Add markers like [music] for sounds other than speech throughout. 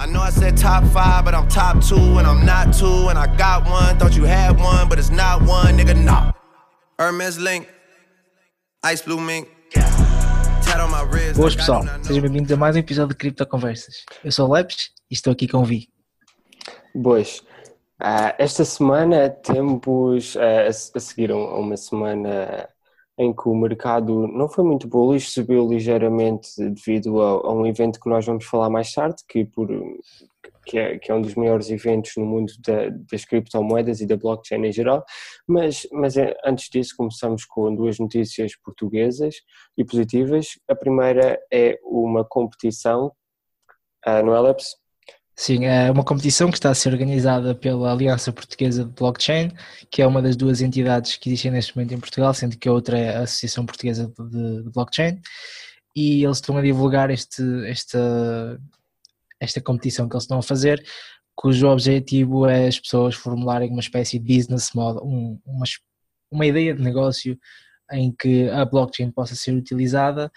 I know I said top five, but I'm top two, and I'm not two, and I got one. Thought you had one, but it's not one, nigga, nah. Hermes Link, Ice Blue Mink. Boas pessoal, sejam bem-vindos a mais um episódio de Cripto Conversas. Eu sou o Lepes e estou aqui com o Vi. Boas. Uh, esta semana temos uh, a, a seguir uma semana em que o mercado não foi muito bullish, subiu ligeiramente devido a, a, um evento que nós vamos falar mais tarde, que, por, que, é, que é um dos maiores eventos no mundo da, das criptomoedas e da blockchain em geral. Mas, mas é, antes disso, começamos com duas notícias portuguesas e positivas. A primeira é uma competição uh, no Ellipse Sim, é uma competição que está a ser organizada pela Aliança Portuguesa de Blockchain, que é uma das duas entidades que existem neste momento em Portugal, sendo que a outra é a Associação Portuguesa de, Blockchain, e eles estão a divulgar este, esta, esta competição que eles estão a fazer, cujo objetivo é as pessoas formularem uma espécie de business model, um, uma, uma ideia de negócio em que a blockchain possa ser utilizada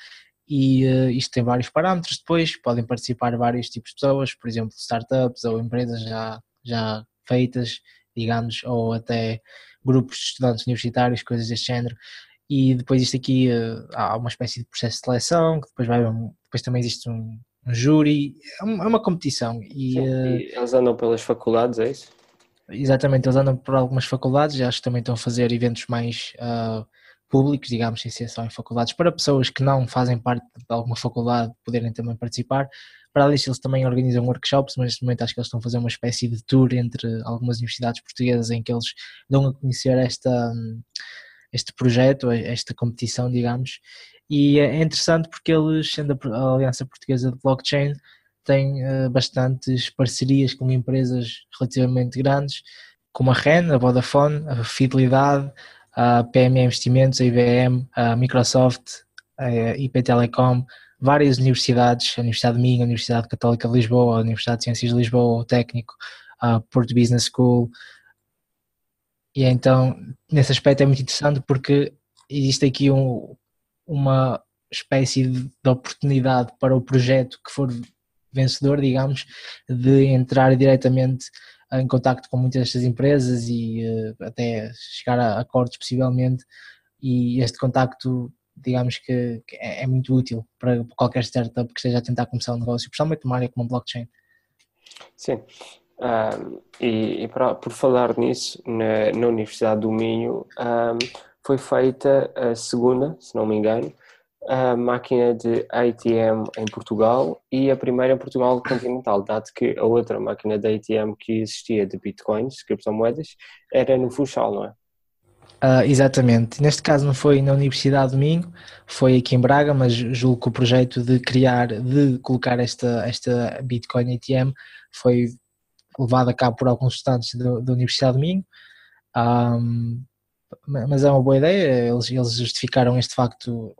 e uh, isto tem vários parâmetros. Depois, podem participar vários tipos de pessoas, por exemplo, startups ou empresas já, já feitas, digamos, ou até grupos de estudantes universitários, coisas deste género, e depois isto aqui uh, há uma espécie de processo de seleção, que depois, vai, depois também existe um, um júri, é uma, é uma competição. E, Sim, uh, e eles andam pelas faculdades, é isso? Exatamente, eles andam por algumas faculdades, acho que também estão a fazer eventos mais uh, públicos, digamos, sem ser só em faculdades, para pessoas que não fazem parte de alguma faculdade poderem também participar. Para além disso, eles também organizam workshops, mas neste momento acho que eles estão a fazer uma espécie de tour entre algumas universidades portuguesas em que eles dão a conhecer esta, este projeto, esta competição, digamos. E é interessante porque eles, sendo a Aliança Portuguesa de Blockchain, têm uh, bastantes parcerias com empresas relativamente grandes, como a REN, a Vodafone, a Fidelidade, a PME Investimentos, a IBM, a Microsoft, a IP Telecom, várias universidades, a Universidade de Minho, a Universidade Católica de Lisboa, a Universidade de Ciências de Lisboa, o Técnico, a Porto Business School. E então, nesse aspecto é muito interessante porque existe aqui um, uma espécie de oportunidade para o projeto que for vencedor, digamos, de entrar diretamente em contacto com muitas destas empresas e uh, até chegar a acordos possivelmente e este contacto digamos que, que é, é, muito útil para qualquer startup que esteja a tentar começar um negócio, principalmente uma área como a blockchain. Sim, um, e, e para, por falar nisso, na, na Universidade do Minho um, foi feita a segunda, se não me engano, a máquina de ATM em Portugal e a primeira em Portugal continental, dado que a outra máquina de ATM que existia de bitcoins, criptomoedas, era no Funchal, não é? Uh, exatamente. Neste caso não foi na Universidade de Domingo, foi aqui em Braga, mas julgo que o projeto de criar, de colocar esta, esta Bitcoin ATM foi levado a cabo por alguns estudantes da Universidade de Domingo. Um, mas é uma boa ideia, eles, eles justificaram este facto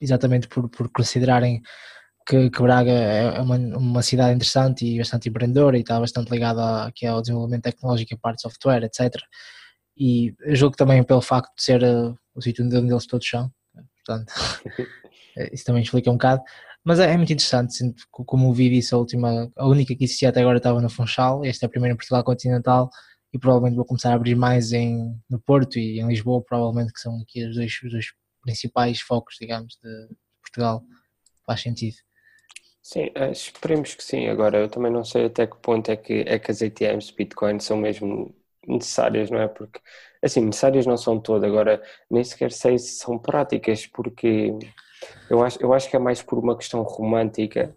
exatamente por, por considerarem que, que, Braga é, é uma, uma, cidade interessante e bastante empreendedora e está bastante ligada aqui ao desenvolvimento tecnológico e parte de software, etc. E julgo também pelo facto de ser uh, o sítio onde eles todos são, portanto, [laughs] isso também explica um bocado. Mas é, é muito interessante, como vi disse, a última, a única que existia até agora estava no Funchal, esta é a primeira em Portugal continental e provavelmente vou começar a abrir mais em, no Porto e em Lisboa, provavelmente que são aqui os dois, os dois principais focos, digamos, de Portugal. Faz sentido. Sim, eh, esperemos que sim. Agora, eu também não sei até que ponto é que, é que as ATMs de Bitcoin são mesmo necessárias, não é? Porque, assim, necessárias não são todas. Agora, nem sequer sei se são práticas, porque eu acho, eu acho que é mais por uma questão romântica,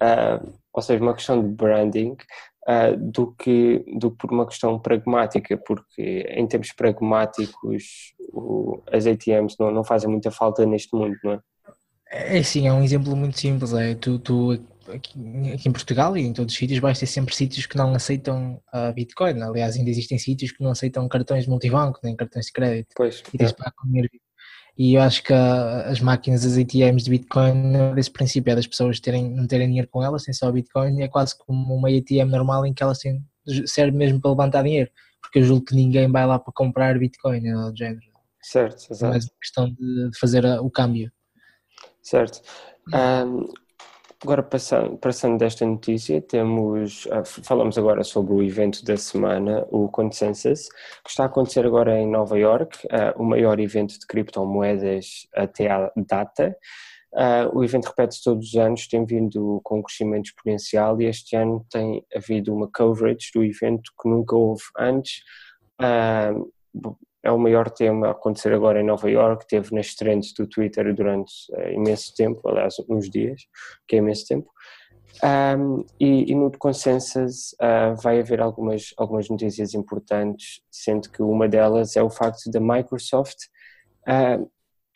uh, ou seja, uma questão de branding, uh, do, que, do que por uma questão pragmática, porque em termos pragmáticos o, as ATMs não, não fazem muita falta neste mundo, não é? É sim, é um exemplo muito simples. É, tu, tu aqui, aqui, em Portugal e em todos os sítios vais ter sempre sítios que não aceitam a Bitcoin. Aliás, ainda existem sítios que não aceitam cartões multibanco nem cartões de crédito. Pois, e tens é. para com dinheiro e eu acho que as máquinas, as ATMs de Bitcoin, desse princípio é das pessoas terem, não terem dinheiro com elas, têm só Bitcoin, é quase como uma ATM normal em que elas têm, serve mesmo para levantar dinheiro, porque eu julgo que ninguém vai lá para comprar Bitcoin, é do género. Certo, exato. É mais questão de, fazer o câmbio. Certo. Um, agora passando, passando desta notícia, temos, uh, falamos agora sobre o evento da semana, o Consensus, que está a acontecer agora em Nova York, uh, o maior evento de criptomoedas até à data. Uh, o evento repete-se todos os anos, tem vindo com um crescimento exponencial e este ano tem havido uma coverage do evento que nunca houve antes. Uh, é o maior tema a acontecer agora em Nova York, teve nas trends do Twitter durante uh, imenso tempo, aliás, uns dias, que é imenso tempo. Um, e, e, no Consensus vai haver algumas, algumas notícias importantes, sendo que uma delas é o facto da Microsoft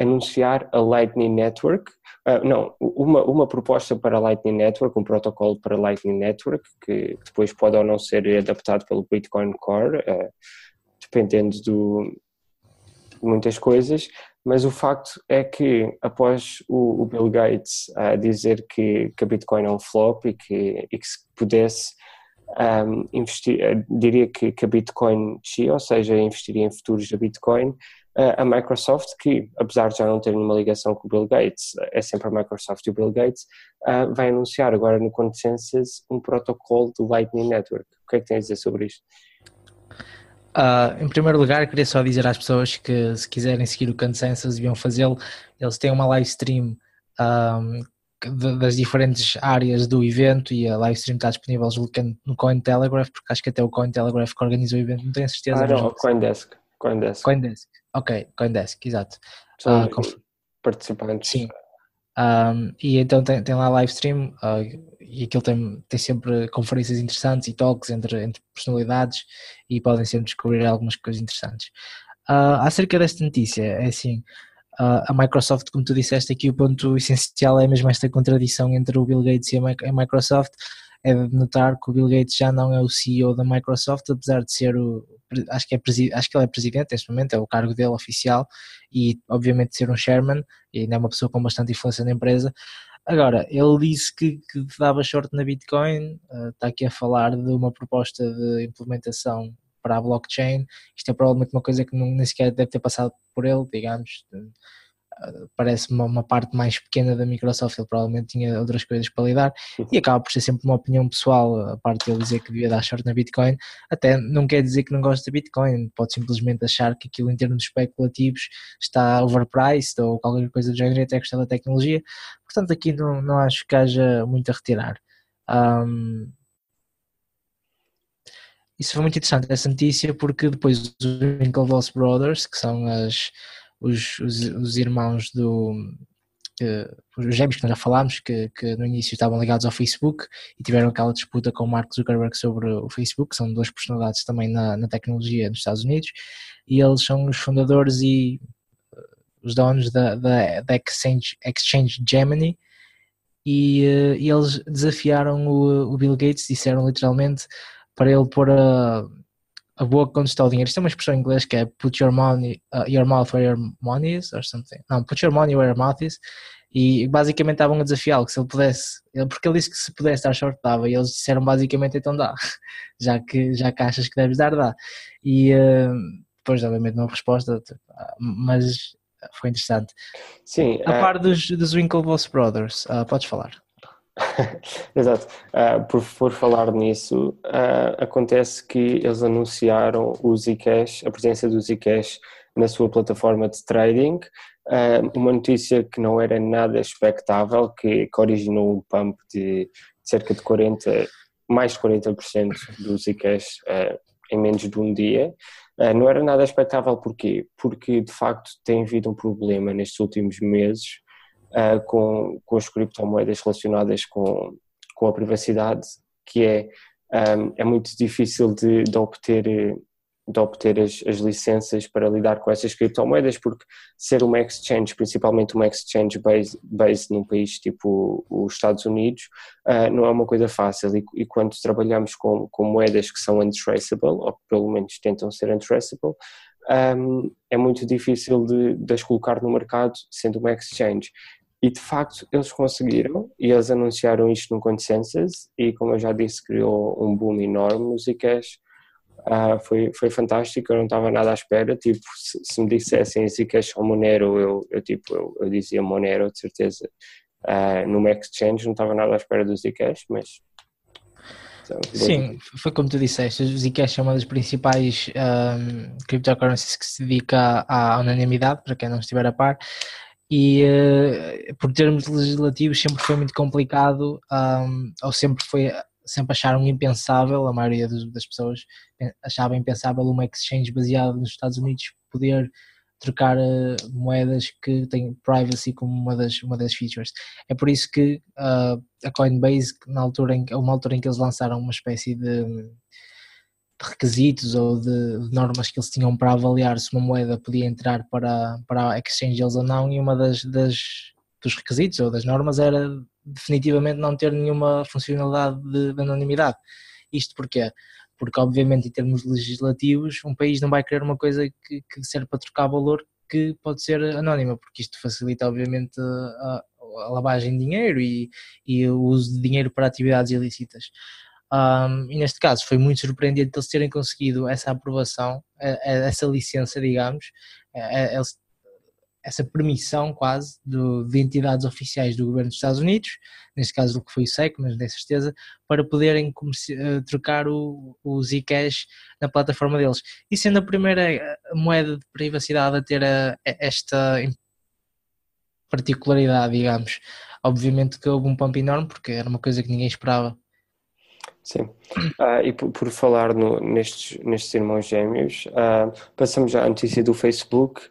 anunciar a Lightning Network, uh, não, uma, uma proposta para a Lightning Network, um protocolo para a Lightning Network, que depois pode ou não ser adaptado pelo Bitcoin Core, uh, dependendo do, de muitas coisas, mas o facto é que após o, o Bill Gates uh, dizer que, que a Bitcoin é um flop e que, e que se pudesse um, investir, diria que, que a Bitcoin descia, ou seja, investiria em futuros da Bitcoin, a Microsoft, que apesar de já não ter nenhuma ligação com o Bill Gates, é sempre a Microsoft e o Bill Gates, vai anunciar agora no Consensus um protocolo do Lightning Network. O que é que tem a dizer sobre isto? Uh, em primeiro lugar, queria só dizer às pessoas que se quiserem seguir o Consensus deviam fazê-lo. Eles têm uma live stream um, das diferentes áreas do evento e a live stream está disponível no Cointelegraph, porque acho que até o Cointelegraph que organiza o evento, não tenho certeza. Ah, não, o Coindesk. Coindesk. Coindesk. Ok, Coindesk, exato. São uh, participantes. Sim. Um, e então tem, tem lá live stream uh, e aquilo tem, tem sempre conferências interessantes e talks entre, entre personalidades e podem sempre descobrir algumas coisas interessantes. Uh, acerca desta notícia, é assim, a Microsoft, como tu disseste aqui, o ponto essencial é mesmo esta contradição entre o Bill Gates e a Microsoft, é de notar que o Bill Gates já não é o CEO da Microsoft, apesar de ser o, acho que, é, acho que ele é presidente neste momento, é o cargo dele oficial, e obviamente ser um chairman, e ainda é uma pessoa com bastante influência na empresa. Agora, ele disse que, que dava short na Bitcoin, uh, está aqui a falar de uma proposta de implementação para a blockchain. Isto é provavelmente uma coisa que nem sequer deve ter passado por ele, digamos parece uma, uma, parte mais pequena da Microsoft, ele provavelmente tinha outras coisas para lidar e acaba por ser sempre uma opinião pessoal, a parte de ele dizer que devia dar short na Bitcoin, até não quer dizer que não gosta de Bitcoin, pode simplesmente achar que aquilo em termos especulativos está overpriced ou qualquer coisa do género até gostar da tecnologia, portanto aqui não, não acho que haja muito a retirar. Um, isso foi muito interessante essa notícia porque depois os Winklevoss Brothers, que são as os, os, os irmãos do. os gêmeos que nós já falámos, que, que, no início estavam ligados ao Facebook e tiveram aquela disputa com o Mark Zuckerberg sobre o Facebook, que são duas personalidades também na, na tecnologia nos Estados Unidos, e eles são os fundadores e uh, os donos da, da, da Exchange, Exchange Gemini, e, uh, e, eles desafiaram o, o Bill Gates, disseram literalmente para ele pôr a a boca onde está o dinheiro. Isto é uma expressão em inglês que é put your money, uh, your mouth where your money is, or something. Não, put your money where your mouth is. E basicamente estavam a desafiá-lo que se ele pudesse, porque ele disse que se pudesse dar short dava, e eles disseram basicamente então dá, [laughs] já que, já que achas que deves dar, dá. E uh, depois, obviamente, não resposta, mas foi interessante. Sim. A uh... par dos, dos Winklevoss Brothers, uh, podes falar. [laughs] Exato. Uh, por, por falar nisso, uh, acontece que eles anunciaram o Zcash, a presença do Zcash na sua plataforma de trading, uh, uma notícia que não era nada expectável, que, que originou um pump de, cerca de 40, mais de 40% do Zcash em menos de um dia. não era nada expectável porquê? Porque de facto tem havido um problema nestes últimos meses uh, com, com as criptomoedas relacionadas com, com a privacidade, que é, um, é muito difícil de, de obter, de obter as, as, licenças para lidar com essas criptomoedas, porque ser uma exchange, principalmente uma exchange based, based num país tipo os Estados Unidos, uh, não é uma coisa fácil. E, e quando trabalhamos com, com moedas que são untraceable, ou pelo menos tentam ser untraceable, um, é muito difícil de, de as colocar no mercado sendo uma exchange. E de facto eles conseguiram e eles anunciaram isto no Consensus e como eu já disse criou um boom enorme no Zcash. Uh, foi, foi fantástico, eu não estava nada à espera, tipo, se, se me dissessem Zcash ou Monero, eu, eu tipo, eu, eu, dizia Monero de certeza. Uh, numa exchange, não estava nada à espera do Zcash, mas Sim, foi como tu disseste, o Zcash é uma das principais um, cryptocurrencies que se dedica à anonimidade, para quem não estiver a par, e uh, por termos legislativos sempre foi muito complicado, um, ou sempre foi, sempre acharam impensável, a maioria das pessoas achava impensável uma exchange baseada nos Estados Unidos poder trocar uh, moedas que têm privacy como uma das, uma das features. É por isso que uh, a Coinbase, na altura em, uma altura em que eles lançaram uma espécie de, de requisitos ou de, normas que eles tinham para avaliar se uma moeda podia entrar para, para a exchange deles ou não, e uma das, das dos requisitos ou das normas era definitivamente não ter nenhuma funcionalidade de, de anonimidade. Isto porquê? porque obviamente em termos legislativos um país não vai querer uma coisa que, que serve para trocar valor que pode ser anónima, porque isto facilita obviamente a, a lavagem de dinheiro e, e, o uso de dinheiro para atividades ilícitas. Um, e neste caso foi muito surpreendente eles terem conseguido essa aprovação, essa licença, digamos, eles essa permissão quase de entidades oficiais do governo dos Estados Unidos, neste caso o que foi o SEC, mas nem certeza, para poderem eh, trocar o, o Zcash na plataforma deles. E sendo a primeira eh, moeda de privacidade a ter a, a esta particularidade, digamos, obviamente que houve um pump enorme, porque era uma coisa que ninguém esperava. Sim, uh, e por, por falar no, nestes, nestes irmãos gêmeos, uh, passamos à notícia do Facebook,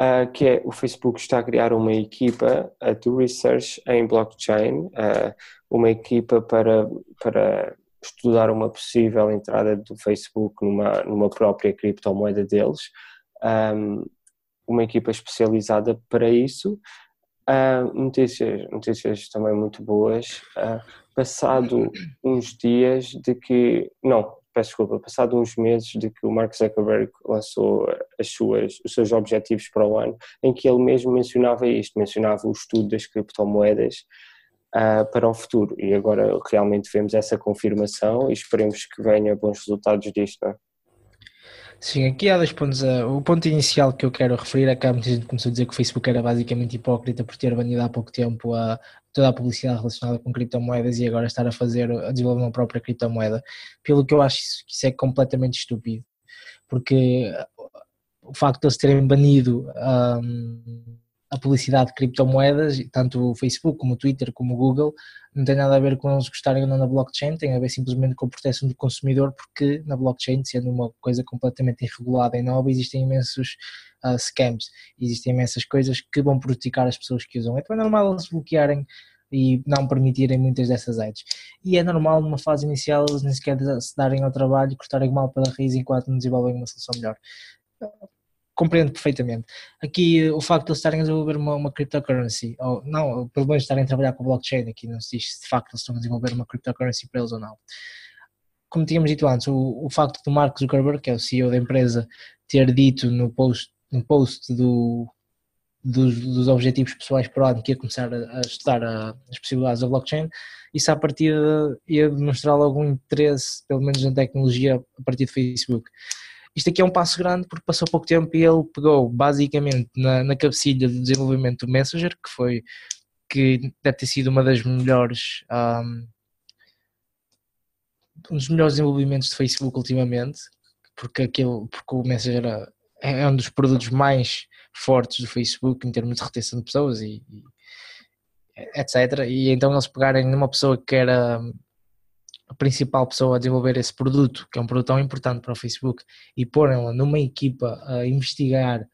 uh, que é o Facebook está a criar uma equipa de research em blockchain, uh, uma equipa para, para estudar uma possível entrada do Facebook numa, numa própria criptomoeda deles, um, uma equipa especializada para isso. Uh, notícias, notícias também muito boas. Uh, passado uns dias de que, não, peço desculpa, passado uns meses de que o Mark Zuckerberg lançou as suas, os seus objetivos para o ano, em que ele mesmo mencionava isto, mencionava o estudo das criptomoedas uh, para o futuro. E agora realmente vemos essa confirmação e esperemos que venha bons resultados disto. Não é? Sim, aqui há dois pontos. Eh, o ponto inicial que eu quero referir é que há muita gente começou a dizer que o Facebook era basicamente hipócrita por ter banido há pouco tempo a, toda a publicidade relacionada com criptomoedas e agora estar a fazer, a desenvolver uma própria criptomoeda. Pelo que eu acho que isso é completamente estúpido. Porque o facto de eles terem banido um, a publicidade de criptomoedas, tanto o Facebook como o Twitter como o Google, não tem nada a ver com eles gostarem ou não da blockchain, tem a ver simplesmente com a proteção do consumidor, porque na blockchain, sendo uma coisa completamente irregulada e nova, existem imensos uh, scams, existem imensas coisas que vão prejudicar as pessoas que usam. Então é normal eles bloquearem e não permitirem muitas dessas ads. E é normal numa fase inicial eles nem sequer se darem ao trabalho e cortarem mal pela raiz enquanto não desenvolvem uma solução melhor compreendo perfeitamente. Aqui o facto de eles estarem a desenvolver uma, uma cryptocurrency, ou não, pelo menos estarem a trabalhar com blockchain, aqui não se diz se de facto eles estão a desenvolver uma cryptocurrency para eles ou não. Como tínhamos dito antes, o, o facto do Mark Zuckerberg, que é o CEO da empresa, ter dito no post, no post do, dos, dos objetivos pessoais para o ano que ia começar a, a estudar a, as possibilidades da blockchain, isso à partida ia demonstrar algum interesse, pelo menos na tecnologia, a partir do Facebook. Isto aqui é um passo grande porque passou pouco tempo e ele pegou basicamente na, na cabecilha do desenvolvimento do Messenger, que foi que deve ter sido uma das melhores um, um dos melhores desenvolvimentos de Facebook ultimamente, porque aquilo, porque o Messenger é, é um dos produtos mais fortes do Facebook em termos de retenção de pessoas e, e etc. E então eles pegarem numa pessoa que era a principal pessoa a desenvolver esse produto, que é um produto tão importante para o Facebook, e porem-la numa equipa a investigar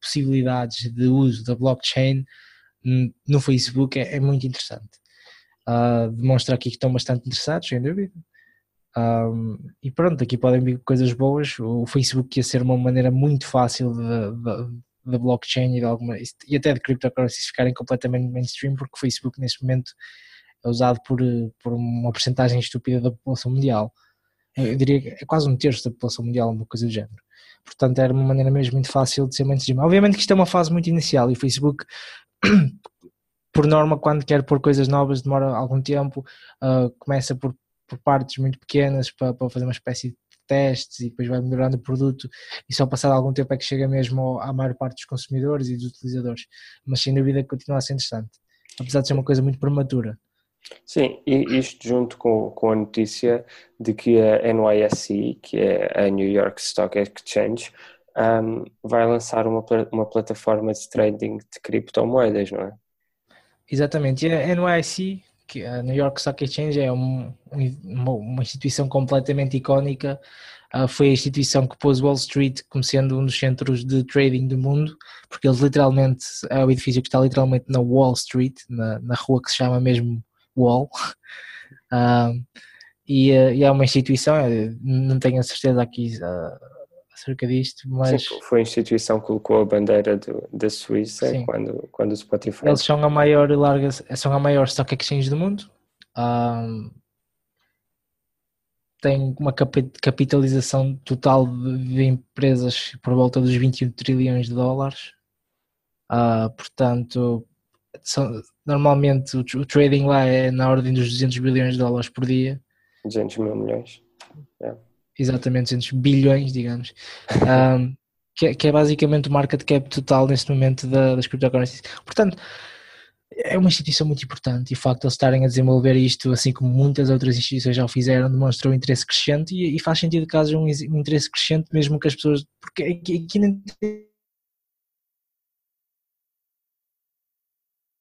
possibilidades de uso da blockchain no Facebook é, é muito interessante. Uh, demonstra aqui que estão bastante interessados, sem dúvida. Um, e pronto, aqui podem vir coisas boas. O Facebook ia ser uma maneira muito fácil da blockchain e, de alguma, e até de cryptocurrencies ficarem completamente mainstream, porque o Facebook neste momento é usado por, por uma porcentagem estúpida da população mundial. Eu diria que é quase um terço da população mundial, uma coisa do género. Portanto, era uma maneira mesmo muito fácil de ser mainstream. Obviamente que isto é uma fase muito inicial e o Facebook, [coughs] por norma, quando quer pôr coisas novas, demora algum tempo, uh, começa por, por, partes muito pequenas para, para, fazer uma espécie de testes e depois vai melhorando o produto e só passado algum tempo é que chega mesmo à maior parte dos consumidores e dos utilizadores. Mas sem dúvida continua a ser interessante. apesar de ser uma coisa muito prematura. Sim, e isto junto com, com a notícia de que a NYSE, que é a New York Stock Exchange, um, vai lançar uma, uma plataforma de trading de criptomoedas, não é? Exatamente, e a NYSE, que a New York Stock Exchange é um, uma, uma, instituição completamente icónica, uh, foi a instituição que pôs Wall Street como sendo um dos centros de trading do mundo, porque eles literalmente, é o edifício que está literalmente na Wall Street, na, na rua que se chama mesmo Wall, uh, e, uh, e, é uma instituição, não tenho a certeza aqui acerca disto, mas... Sim, foi a instituição que colocou a bandeira do, da Suíça quando, quando o Spotify... Eles são a maior larga, são a maior stock exchange do mundo, um, tem uma capitalização total de, empresas por volta dos 21 trilhões de dólares, uh, portanto, são, normalmente o, o, trading lá é na ordem dos 200 bilhões de dólares por dia. 200 mil milhões. Yeah exatamente 200 bilhões, digamos, [laughs] um, que, é, que, é basicamente o market cap total neste momento da, das cryptocurrencies. Portanto, é uma instituição muito importante e o facto de eles estarem a desenvolver isto, assim como muitas outras instituições já o fizeram, demonstrou um interesse crescente e, e faz sentido que haja um, um, interesse crescente mesmo que as pessoas, porque aqui, aqui não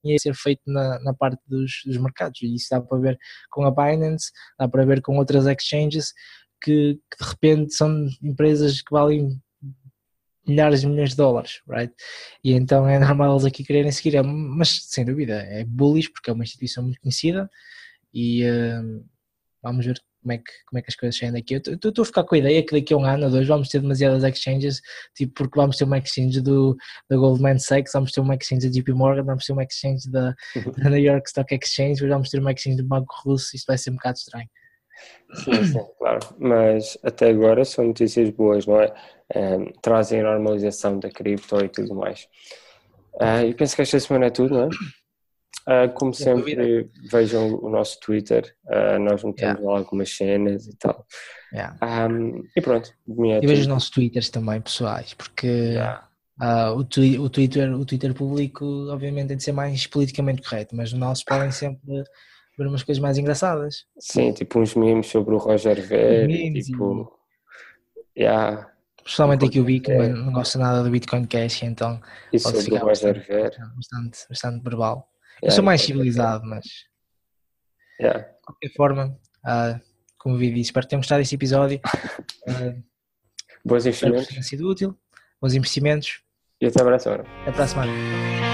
ia ser feito na, na parte dos, dos mercados e isso dá para ver com a Binance, dá para ver com outras exchanges que, que, de repente são empresas que valem milhares de milhões de dólares, right? E então é normal eles aqui quererem seguir, mas sem dúvida é bullish porque é uma instituição muito conhecida e uh, vamos ver como é, que, como é que as coisas saem daqui. Eu estou a ficar com a ideia que daqui a um ano ou dois vamos ter demasiadas exchanges, tipo, porque vamos ter uma exchange do, da Goldman Sachs, vamos ter uma exchange da JP Morgan, vamos ter uma exchange da, [laughs] da New York Stock Exchange, vamos ter uma exchange do Banco Russo, isto vai ser um bocado estranho. Sim, sim, claro. Mas até agora são notícias boas, não é? Um, trazem a normalização da cripto e tudo mais. Uh, e penso que esta semana é tudo, não é? Uh, como sempre, vejam o nosso Twitter, uh, nós metemos yeah. lá algumas cenas e tal. Yeah. Um, e pronto. E vejam os nossos Twitters também, pessoais, porque yeah. uh, o, twi o, Twitter, o Twitter público, obviamente, tem de ser mais politicamente correto, mas o nosso podem sempre ver umas coisas mais engraçadas. Sim, tipo uns memes sobre o Roger Ver, tipo... E... Yeah. Aqui o Bico, não gosta nada do Bitcoin Cash, então e pode ficar o Roger bastante, Ver. bastante, bastante verbal. Eu sou mais civilizado, mas yeah. de qualquer forma, uh, como vi, espero que tenham gostado deste episódio. Uh, Bons investimentos. Espero que tenha sido útil. Bons investimentos. E até a próxima. Até a semana.